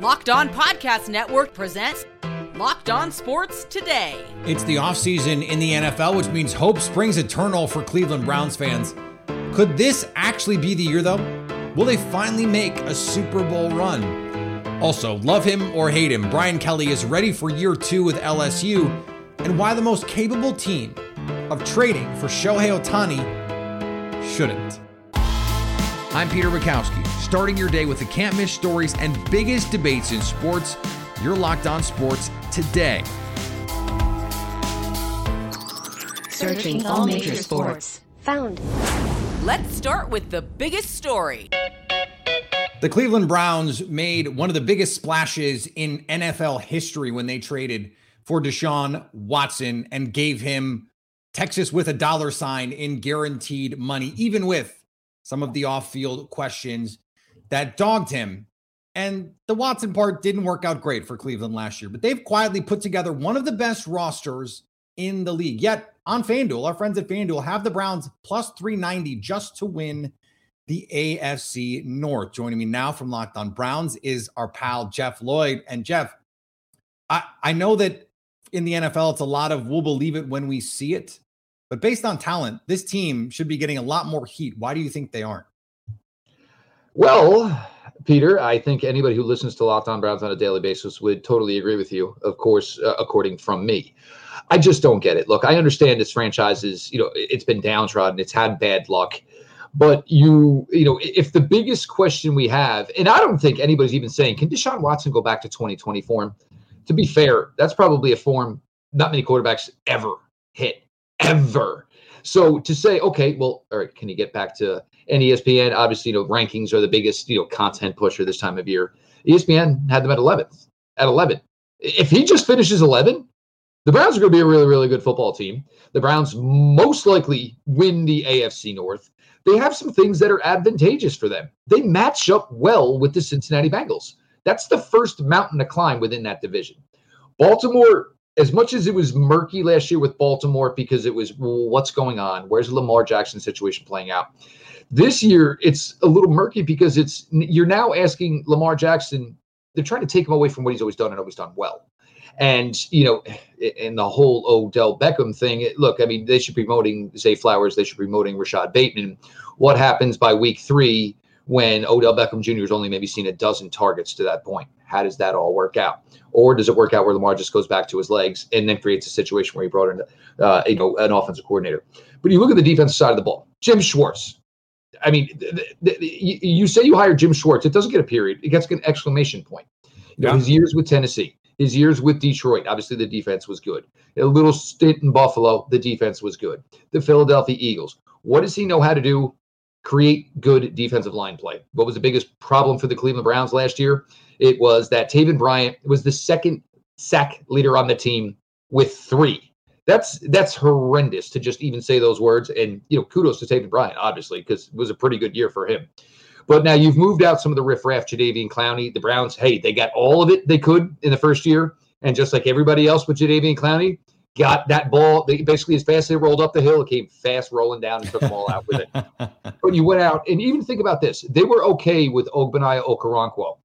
Locked On Podcast Network presents Locked On Sports Today. It's the offseason in the NFL, which means hope springs eternal for Cleveland Browns fans. Could this actually be the year, though? Will they finally make a Super Bowl run? Also, love him or hate him, Brian Kelly is ready for year two with LSU, and why the most capable team of trading for Shohei Ohtani shouldn't. I'm Peter Bukowski, starting your day with the can't miss stories and biggest debates in sports. You're locked on sports today. Searching all major sports. Found. Let's start with the biggest story. The Cleveland Browns made one of the biggest splashes in NFL history when they traded for Deshaun Watson and gave him Texas with a dollar sign in guaranteed money, even with some of the off field questions that dogged him. And the Watson part didn't work out great for Cleveland last year, but they've quietly put together one of the best rosters in the league. Yet on FanDuel, our friends at FanDuel have the Browns plus 390 just to win the AFC North. Joining me now from Locked On Browns is our pal Jeff Lloyd. And Jeff, I, I know that in the NFL, it's a lot of we'll believe it when we see it. But based on talent, this team should be getting a lot more heat. Why do you think they aren't? Well, Peter, I think anybody who listens to Locked On Browns on a daily basis would totally agree with you, of course, uh, according from me. I just don't get it. Look, I understand this franchise is, you know, it's been downtrodden, it's had bad luck. But you, you know, if the biggest question we have, and I don't think anybody's even saying, can Deshaun Watson go back to 2020 form? To be fair, that's probably a form not many quarterbacks ever hit ever. So to say, okay, well, all right, can you get back to and ESPN? Obviously, you know, rankings are the biggest, you know, content pusher this time of year. ESPN had them at 11th. At 11, if he just finishes 11, the Browns are going to be a really, really good football team. The Browns most likely win the AFC North. They have some things that are advantageous for them. They match up well with the Cincinnati Bengals. That's the first mountain to climb within that division. Baltimore as much as it was murky last year with Baltimore because it was well, what's going on? Where's Lamar Jackson situation playing out? This year, it's a little murky because it's you're now asking Lamar Jackson. They're trying to take him away from what he's always done and always done well. And you know, in the whole Odell Beckham thing, look, I mean, they should be promoting Zay Flowers, they should be promoting Rashod Bateman. What happens by week three when Odell Beckham Jr. has only maybe seen a dozen targets to that point? How does that all work out? Or does it work out where Lamar just goes back to his legs and then creates a situation where he brought in, uh, you know, an offensive coordinator? But you look at the defensive side of the ball. Jim Schwartz. I mean, you say you hire Jim Schwartz, it doesn't get a period; it gets an exclamation point. You know, His years with Tennessee, his years with Detroit, obviously the defense was good. A little stint in Buffalo, the defense was good. The Philadelphia Eagles. What does he know how to do? Create good defensive line play. What was the biggest problem for the Cleveland Browns last year? It was that Taven Bryan was the second sack leader on the team with three. That's that's horrendous to just even say those words. And you know, kudos to Taven Bryan, obviously, because it was a pretty good year for him. But now you've moved out some of the riffraff, Jadeveon Clowney. The Browns, hey, they got all of it they could in the first year, and just like everybody else with Jadeveon Clowney, got that ball. Basically as fast as they rolled up the hill, it came fast rolling down and took them all out with it. but you went out and even think about this: they were okay with Ogbonnia Okoronkwo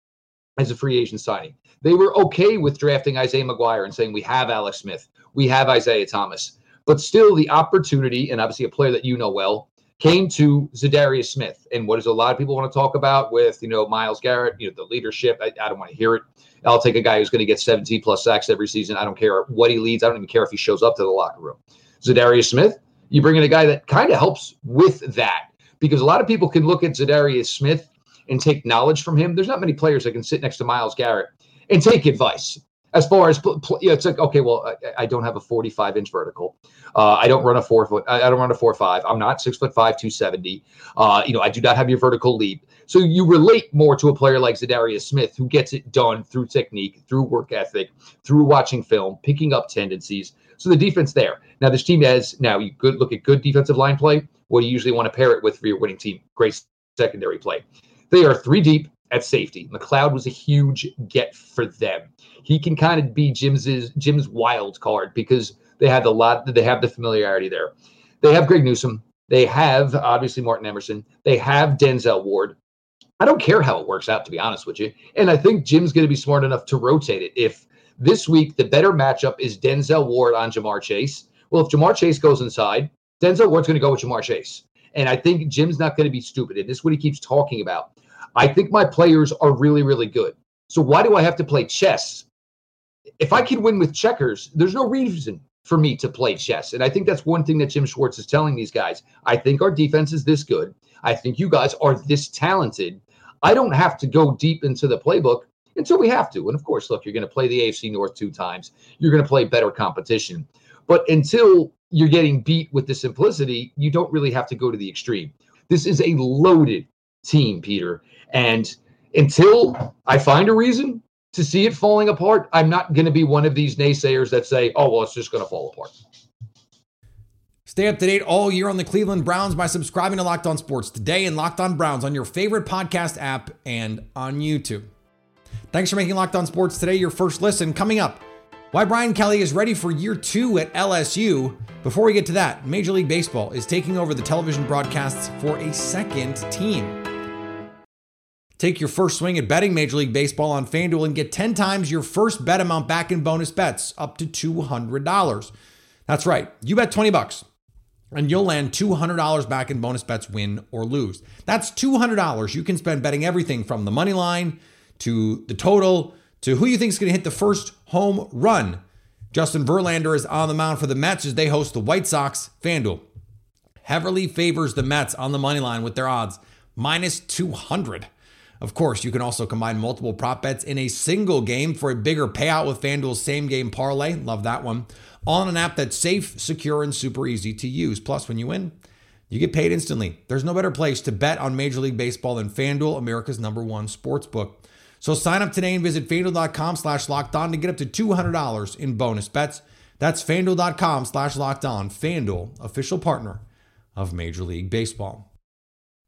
as a free agent signing. They were okay with drafting Isaiah McGuire and saying, we have Alex Smith, we have Isaiah Thomas. But still, the opportunity, and obviously a player that you know well, came to Za'Darius Smith. And what does a lot of people want to talk about with, you know, Myles Garrett, you know, the leadership? I, I don't want to hear it. I'll take a guy who's going to get 17 plus sacks every season. I don't care what he leads. I don't even care if he shows up to the locker room. Za'Darius Smith, you bring in a guy that kind of helps with that because a lot of people can look at Za'Darius Smith and take knowledge from him. There's not many players that can sit next to Myles Garrett and take advice. As far as know, it's like okay, well, I, I, don't have a 45 inch vertical. Uh, I don't run a four foot. I, I, don't run a four five. I'm not six foot five, 270. Uh, you know, I do not have your vertical leap. So you relate more to a player like Za'Darius Smith, who gets it done through technique, through work ethic, through watching film, picking up tendencies. So the defense there. Now this team has now you could look at good defensive line play. What do you usually want to pair it with for your winning team? Great secondary play. They are three deep at safety. McLeod was a huge get for them. He can kind of be Jim's Jim's wild card because they have the lot they have the familiarity there. They have Greg Newsome. They have obviously Martin Emerson. They have Denzel Ward. I don't care how it works out, to be honest with you. And I think Jim's going to be smart enough to rotate it. If this week the better matchup is Denzel Ward on Ja'Marr Chase, well, if Ja'Marr Chase goes inside, Denzel Ward's going to go with Ja'Marr Chase. And I think Jim's not going to be stupid. And this is what he keeps talking about. I think my players are really, really good. So why do I have to play chess? If I can win with checkers, there's no reason for me to play chess. And I think that's one thing that Jim Schwartz is telling these guys. I think our defense is this good. I think you guys are this talented. I don't have to go deep into the playbook until we have to. And of course, look, you're going to play the AFC North two times. You're going to play better competition. But until you're getting beat with the simplicity, you don't really have to go to the extreme. This is a loaded team, Peter. And until I find a reason to see it falling apart, I'm not going to be one of these naysayers that say, oh, well, it's just going to fall apart. Stay up to date all year on the Cleveland Browns by subscribing to Locked On Sports today and Locked On Browns on your favorite podcast app and on YouTube. Thanks for making Locked On Sports today your first listen. Coming up, why Brian Kelly is ready for year two at LSU. Before we get to that, Major League Baseball is taking over the television broadcasts for a second team. Take your first swing at betting Major League Baseball on FanDuel and get 10 times your first bet amount back in bonus bets, up to $200. That's right. You bet 20 bucks and you'll land $200 back in bonus bets, win or lose. That's $200 you can spend betting everything from the money line to the total to who you think is going to hit the first home run. Justin Verlander is on the mound for the Mets as they host the White Sox. FanDuel heavily favors the Mets on the money line with their odds minus 200. Of course, you can also combine multiple prop bets in a single game for a bigger payout with FanDuel's same game parlay. Love that one. On an app that's safe, secure, and super easy to use. Plus, when you win, you get paid instantly. There's no better place to bet on Major League Baseball than FanDuel, America's number one sports book. So sign up today and visit fanduel.com slash locked on to get up to $200 in bonus bets. That's fanduel.com slash locked on. FanDuel, official partner of Major League Baseball.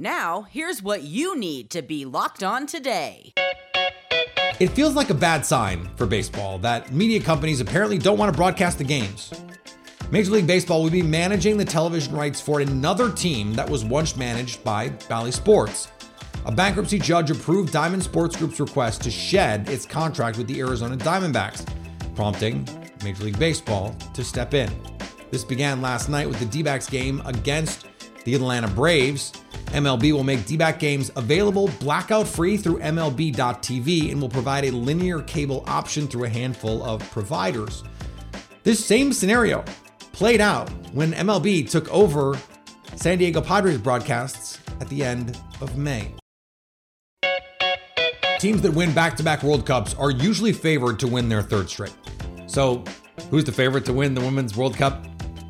Now, here's what you need to be locked on today. It feels like a bad sign for baseball that media companies apparently don't want to broadcast the games. Major League Baseball will be managing the television rights for another team that was once managed by Bally Sports. A bankruptcy judge approved Diamond Sports Group's request to shed its contract with the Arizona Diamondbacks, prompting Major League Baseball to step in. This began last night with the D backs game against the Atlanta Braves. MLB will make D backs games available blackout free through MLB.tv and will provide a linear cable option through a handful of providers. This same scenario played out when MLB took over San Diego Padres broadcasts at the end of May. Teams that win back to back World Cups are usually favored to win their third straight. So, who's the favorite to win the Women's World Cup?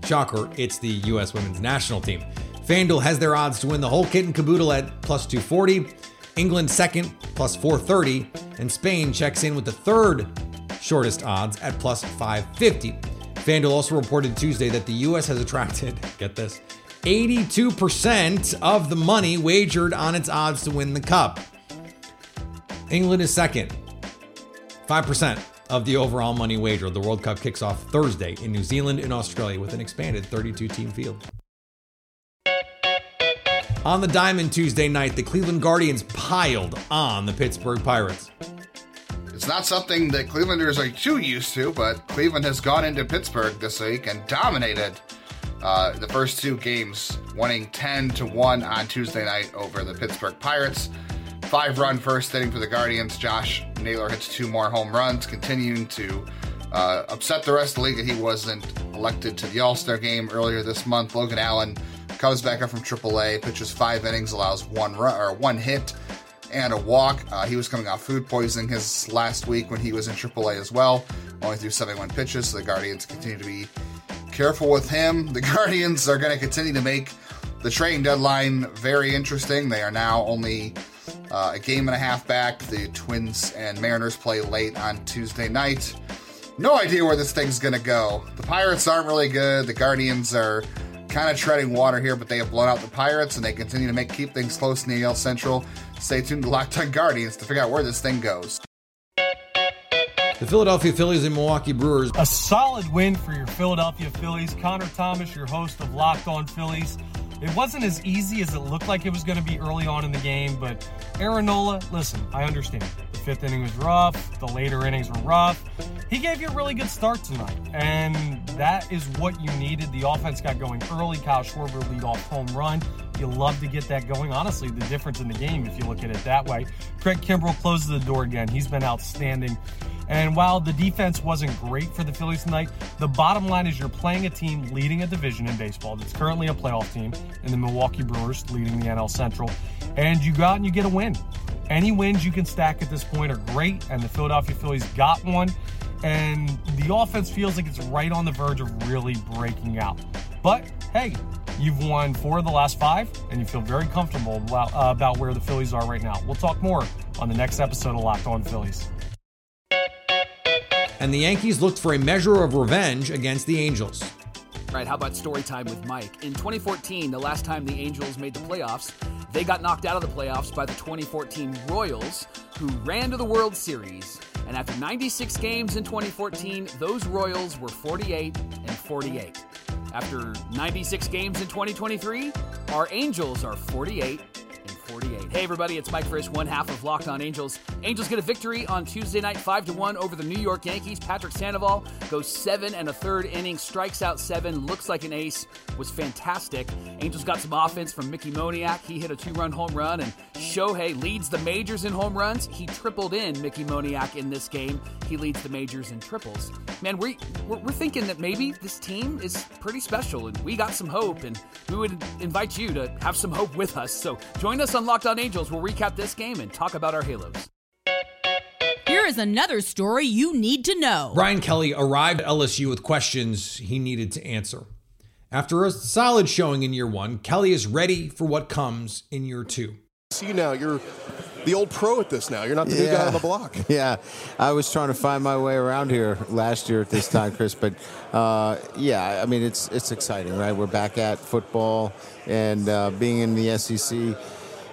Shocker, it's the U.S. Women's National Team. FanDuel has their odds to win the whole kit and caboodle at plus 240, England second, plus 430, and Spain checks in with the third shortest odds at plus 550. FanDuel also reported Tuesday that the U.S. has attracted, get this, 82% of the money wagered on its odds to win the cup. England is second, 5% of the overall money wagered. The World Cup kicks off Thursday in New Zealand and Australia with an expanded 32 team field. On the Diamond Tuesday night, the Cleveland Guardians piled on the Pittsburgh Pirates. It's not something that Clevelanders are too used to, but Cleveland has gone into Pittsburgh this week and dominated. Uh, the first two games, winning 10 to 1 on Tuesday night over the Pittsburgh Pirates. Five run first inning for the Guardians. Josh Naylor hits two more home runs, continuing to uh, upset the rest of the league that he wasn't elected to the All Star game earlier this month. Logan Allen comes back up from AAA, pitches five innings, allows one run or one hit and a walk. Uh, he was coming off food poisoning his last week when he was in AAA as well. Only threw 71 pitches, so the Guardians continue to be careful with him. The Guardians are going to continue to make the trading deadline very interesting. They are now only uh, a game and a half back. The Twins and Mariners play late on Tuesday night. No idea where this thing's going to go. The Pirates aren't really good. The Guardians are kind of treading water here, but they have blown out the Pirates and they continue to make keep things close in the AL Central. Stay tuned to Locked On Guardians to figure out where this thing goes. The Philadelphia Phillies and Milwaukee Brewers. A solid win for your Philadelphia Phillies. Connor Thomas, your host of Locked On Phillies. It wasn't as easy as it looked like it was going to be early on in the game, but Aaron Nola, listen, I understand. The fifth inning was rough, the later innings were rough. He gave you a really good start tonight, and that is what you needed. The offense got going early. Kyle Schwarber lead off home run. You love to get that going. Honestly, the difference in the game, if you look at it that way. Craig Kimbrel closes the door again. He's been outstanding. And while the defense wasn't great for the Phillies tonight, the bottom line is you're playing a team leading a division in baseball that's currently a playoff team in the Milwaukee Brewers leading the NL Central. And you go out and you get a win. Any wins you can stack at this point are great, and the Philadelphia Phillies got one. And the offense feels like it's right on the verge of really breaking out. But hey, you've won four of the last five, and you feel very comfortable about, uh, about where the Phillies are right now. We'll talk more on the next episode of Locked On Phillies and the Yankees looked for a measure of revenge against the Angels. Right, how about story time with Mike? In 2014, the last time the Angels made the playoffs, they got knocked out of the playoffs by the 2014 Royals, who ran to the World Series. And after 96 games in 2014, those Royals were 48 and 48. After 96 games in 2023, our Angels are 48 and 48. Hey, everybody, it's Mike Frisch, one half of Locked On Angels. Angels get a victory on Tuesday night, 5 to 1 over the New York Yankees. Patrick Sandoval goes seven and a third inning, strikes out seven, looks like an ace, was fantastic. Angels got some offense from Mickey Moniak. He hit a two run home run, and Shohei leads the majors in home runs. He tripled in Mickey Moniak in this game. He leads the majors in triples. Man, we, we're, we're thinking that maybe this team is pretty special, and we got some hope, and we would invite you to have some hope with us. So join us on Locked On Angels. We'll recap this game and talk about our Halos. Here is another story you need to know. Brian Kelly arrived at LSU with questions he needed to answer. After a solid showing in year one, Kelly is ready for what comes in year two. See now, you're the old pro at this now. You're not the yeah. new guy on the block. Yeah, I was trying to find my way around here last year at this time, Chris. But uh, yeah, I mean it's it's exciting, right? We're back at football and uh, being in the SEC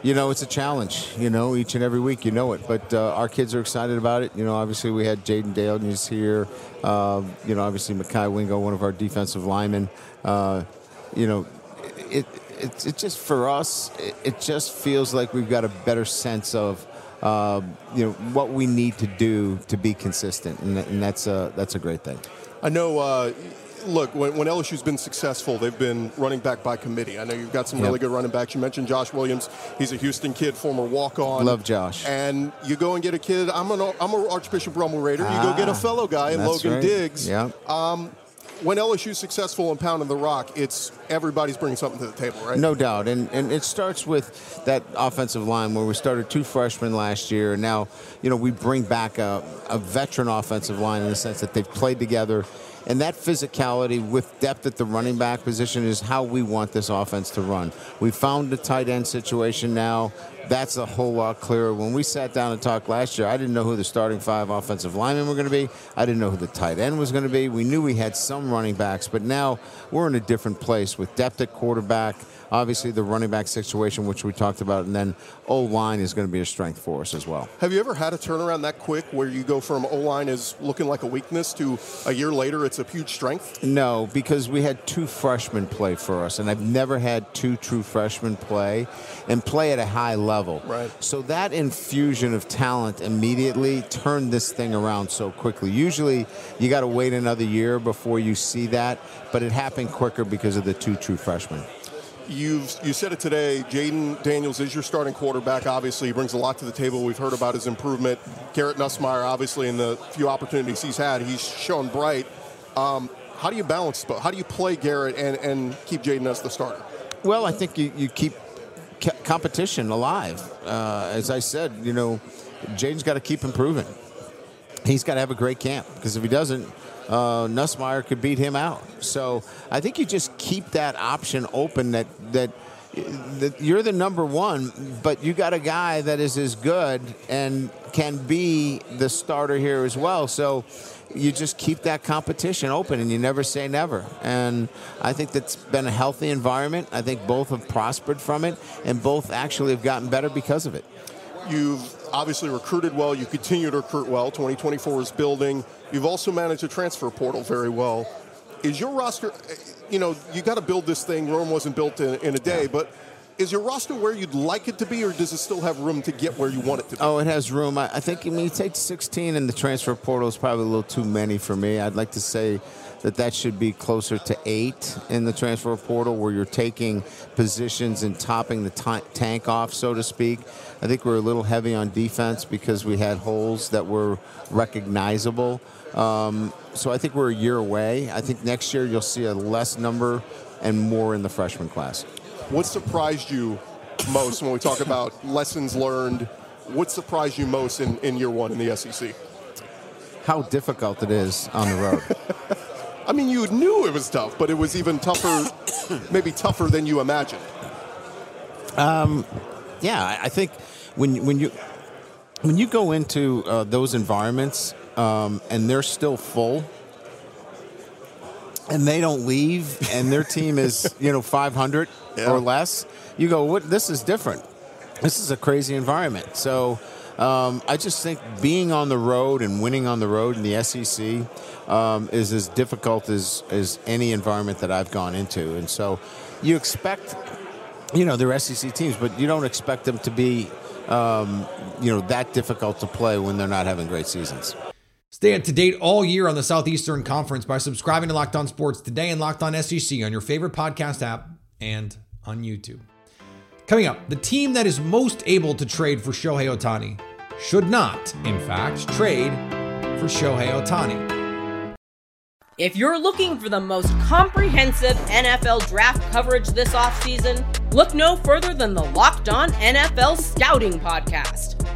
you know, it's a challenge, you know, each and every week, you know it. But uh, our kids are excited about it. You know, obviously we had Jaden Dale who's here. Uh, you know, obviously Mekhi Wingo, one of our defensive linemen. Uh, you know, it, it, it just, for us, it, it, just feels like we've got a better sense of, uh, you know, what we need to do to be consistent. And, and that's, a, that's a great thing. I know uh, look, when, when, LSU's been successful, they've been running back by committee. I know you've got some yep. really good running backs. You mentioned Josh Williams. He's a Houston kid, former walk-on. Love Josh. And you go and get a kid. I'm an I'm an Archbishop Rummel Raider. You go get a ah, fellow guy in Logan right. Diggs. Yeah. Um, when LSU's successful in pounding the rock, it's everybody's bringing something to the table, right? No doubt, and and it starts with that offensive line where we started two freshmen last year, and now you know we bring back a, a veteran offensive line in the sense that they've played together and that physicality with depth at the running back position is how we want this offense to run. We found the tight end situation now. That's a whole lot clearer. When we sat down and talked last year, I didn't know who the starting five offensive linemen were going to be. I didn't know who the tight end was going to be. We knew we had some running backs, but now we're in a different place with depth at quarterback, obviously the running back situation, which we talked about, and then O line is going to be a strength for us as well. Have you ever had a turnaround that quick where you go from O line is looking like a weakness to a year later it's a huge strength? No, because we had two freshmen play for us, and I've never had two true freshmen play and play at a high level. Right. So that infusion of talent immediately turned this thing around so quickly. Usually, you got to wait another year before you see that, but it happened quicker because of the two true freshmen. You've you said it today. Jayden Daniels is your starting quarterback. Obviously, he brings a lot to the table. We've heard about his improvement. Garrett Nussmeier, obviously, in the few opportunities he's had, he's shown bright. Um, how do you balance? How do you play Garrett and, and keep Jayden as the starter? Well, I think you, you keep competition alive. Uh, as I said, you know, Jayden's got to keep improving. He's got to have a great camp because if he doesn't, uh, Nussmeier could beat him out. So I think you just keep that option open that that you're the number one, but you got a guy that is as good and can be the starter here as well. So you just keep that competition open and you never say never. And I think that's been a healthy environment. I think both have prospered from it and both actually have gotten better because of it. You've obviously recruited well. You continue to recruit well. 2024 is building. You've also managed a transfer portal very well. Is your roster, uh, you know, you got to build this thing. Rome wasn't built in, in a day, yeah. but is your roster where you'd like it to be, or does it still have room to get where you want it to be? Oh, it has room. I, I think, I mean, you take 16 and the transfer portal is probably a little too many for me. I'd like to say that that should be closer to eight in the transfer portal where you're taking positions and topping the t- tank off, so to speak. I think we're a little heavy on defense because we had holes that were recognizable. Um, so I think we're a year away. I think next year you'll see a less number and more in the freshman class. What surprised you most when we talk about lessons learned? What surprised you most in, in year one in the SEC? How difficult it is on the road. I mean, you knew it was tough, but it was even tougher, maybe tougher than you imagined. Um, yeah, I think when when you when you go into uh, those environments um, and they're still full and they don't leave and their team is you know 500 yeah. or less you go what this is different this is a crazy environment so um, I just think being on the road and winning on the road in the SEC um, is as difficult as, as any environment that I've gone into. And so you expect, you know, they're SEC teams, but you don't expect them to be, um, you know, that difficult to play when they're not having great seasons. Stay up to date all year on the Southeastern Conference by subscribing to Locked On Sports today and Locked On SEC on your favorite podcast app and on YouTube. Coming up, the team that is most able to trade for Shohei Ohtani should not, in fact, trade for Shohei Ohtani. If you're looking for the most comprehensive NFL draft coverage this offseason, look no further than the Locked On NFL Scouting Podcast.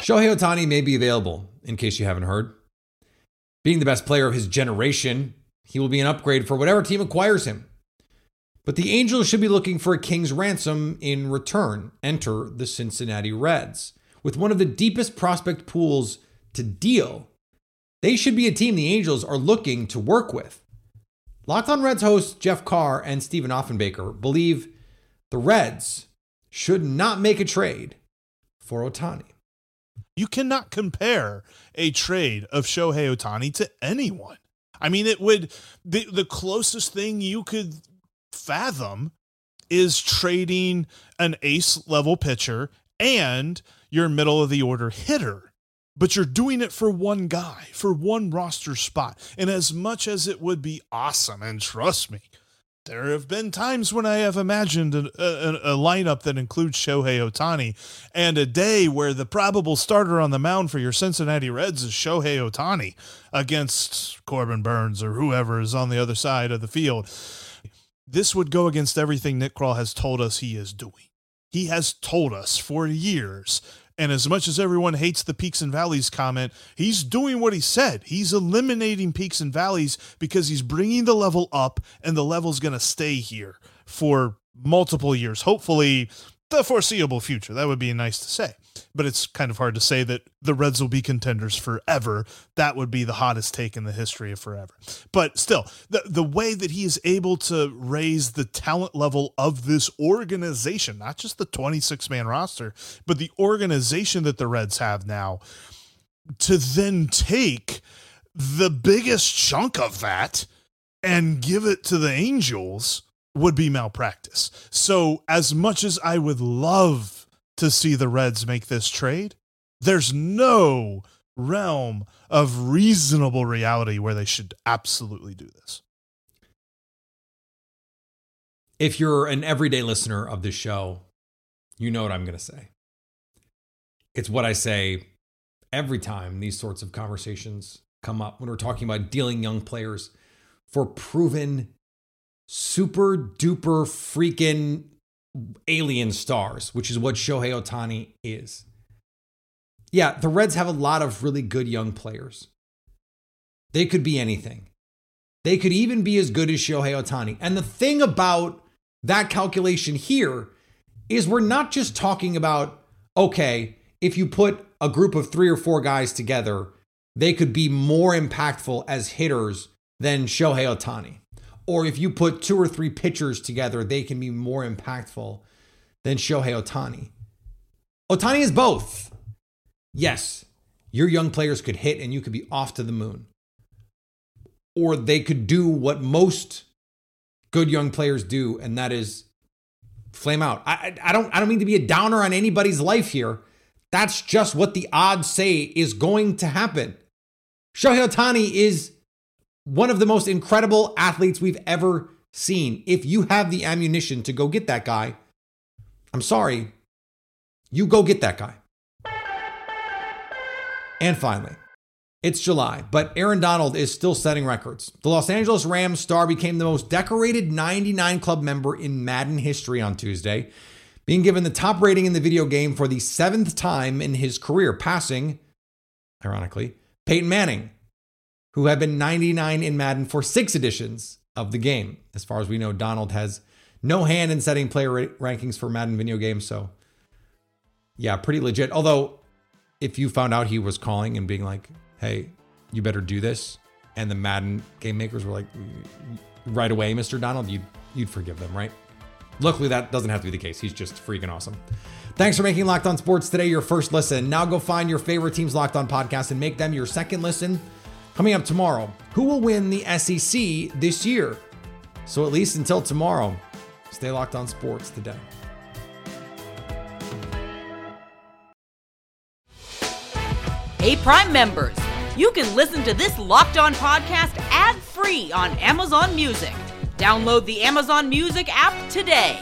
Shohei Ohtani may be available, in case you haven't heard. Being the best player of his generation, he will be an upgrade for whatever team acquires him. But the Angels should be looking for a king's ransom in return. Enter the Cincinnati Reds. With one of the deepest prospect pools to deal, they should be a team the Angels are looking to work with. Locked on Reds hosts Jeff Carr and Stephen Offenbaker believe the Reds should not make a trade for Ohtani. You cannot compare a trade of Shohei Ohtani to anyone. I mean, it would the the closest thing you could fathom is trading an ace level pitcher and your middle of the order hitter. But you're doing it for one guy, for one roster spot. And as much as it would be awesome, and trust me, there have been times when I have imagined a, a, a, lineup that includes Shohei Ohtani and a day where the probable starter on the mound for your Cincinnati Reds is Shohei Ohtani against Corbin Burnes or whoever is on the other side of the field. this would go against everything Nick Krall has told us he is doing. He has told us for years and as much as everyone hates the peaks and valleys comment, he's doing what he said. He's eliminating peaks and valleys because he's bringing the level up, and the level's going to stay here for multiple years. Hopefully, the foreseeable future. That would be nice to say. But it's kind of hard to say that the Reds will be contenders forever. That would be the hottest take in the history of forever. But still, the, the way that he is able to raise the talent level of this organization, not just the 26 man roster, but the organization that the Reds have now, to then take the biggest chunk of that and give it to the Angels would be malpractice. So, as much as I would love to see the Reds make this trade, there's no realm of reasonable reality where they should absolutely do this. If you're an everyday listener of this show, you know what I'm going to say. It's what I say every time these sorts of conversations come up when we're talking about dealing young players for proven super duper freaking alien stars, which is what Shohei Ohtani is. Yeah, the Reds have a lot of really good young players. They could be anything. They could even be as good as Shohei Ohtani. And the thing about that calculation here is we're not just talking about, okay, if you put a group of three or four guys together, they could be more impactful as hitters than Shohei Ohtani or if you put two or three pitchers together, they can be more impactful than Shohei Ohtani. Ohtani is both. Yes, your young players could hit and you could be off to the moon. Or they could do what most good young players do, and that is flame out. I, I don't I don't mean to be a downer on anybody's life here. That's just what the odds say is going to happen. Shohei Ohtani is one of the most incredible athletes we've ever seen. If you have the ammunition to go get that guy, I'm sorry, you go get that guy. And finally, it's July, but Aaron Donald is still setting records. The Los Angeles Rams star became the most decorated 99 club member in Madden history on Tuesday, being given the top rating in the video game for the seventh time in his career, passing, ironically, Peyton Manning, who have been 99 in Madden for six editions of the game. As far as we know, Donald has no hand in setting player rankings for Madden video games. So, yeah, pretty legit. Although, if you found out he was calling and being like, hey, you better do this, and the Madden game makers were like, right away, Mr. Donald, you'd, you'd forgive them, right? Luckily, that doesn't have to be the case. He's just freaking awesome. Thanks for making Locked On Sports today your first listen. Now go find your favorite team's Locked On podcast and make them your second listen. Coming up tomorrow, who will win the SEC this year? So at least until tomorrow, stay locked on sports today. Hey, Prime members, you can listen to this locked on podcast ad free on Amazon Music. Download the Amazon Music app today.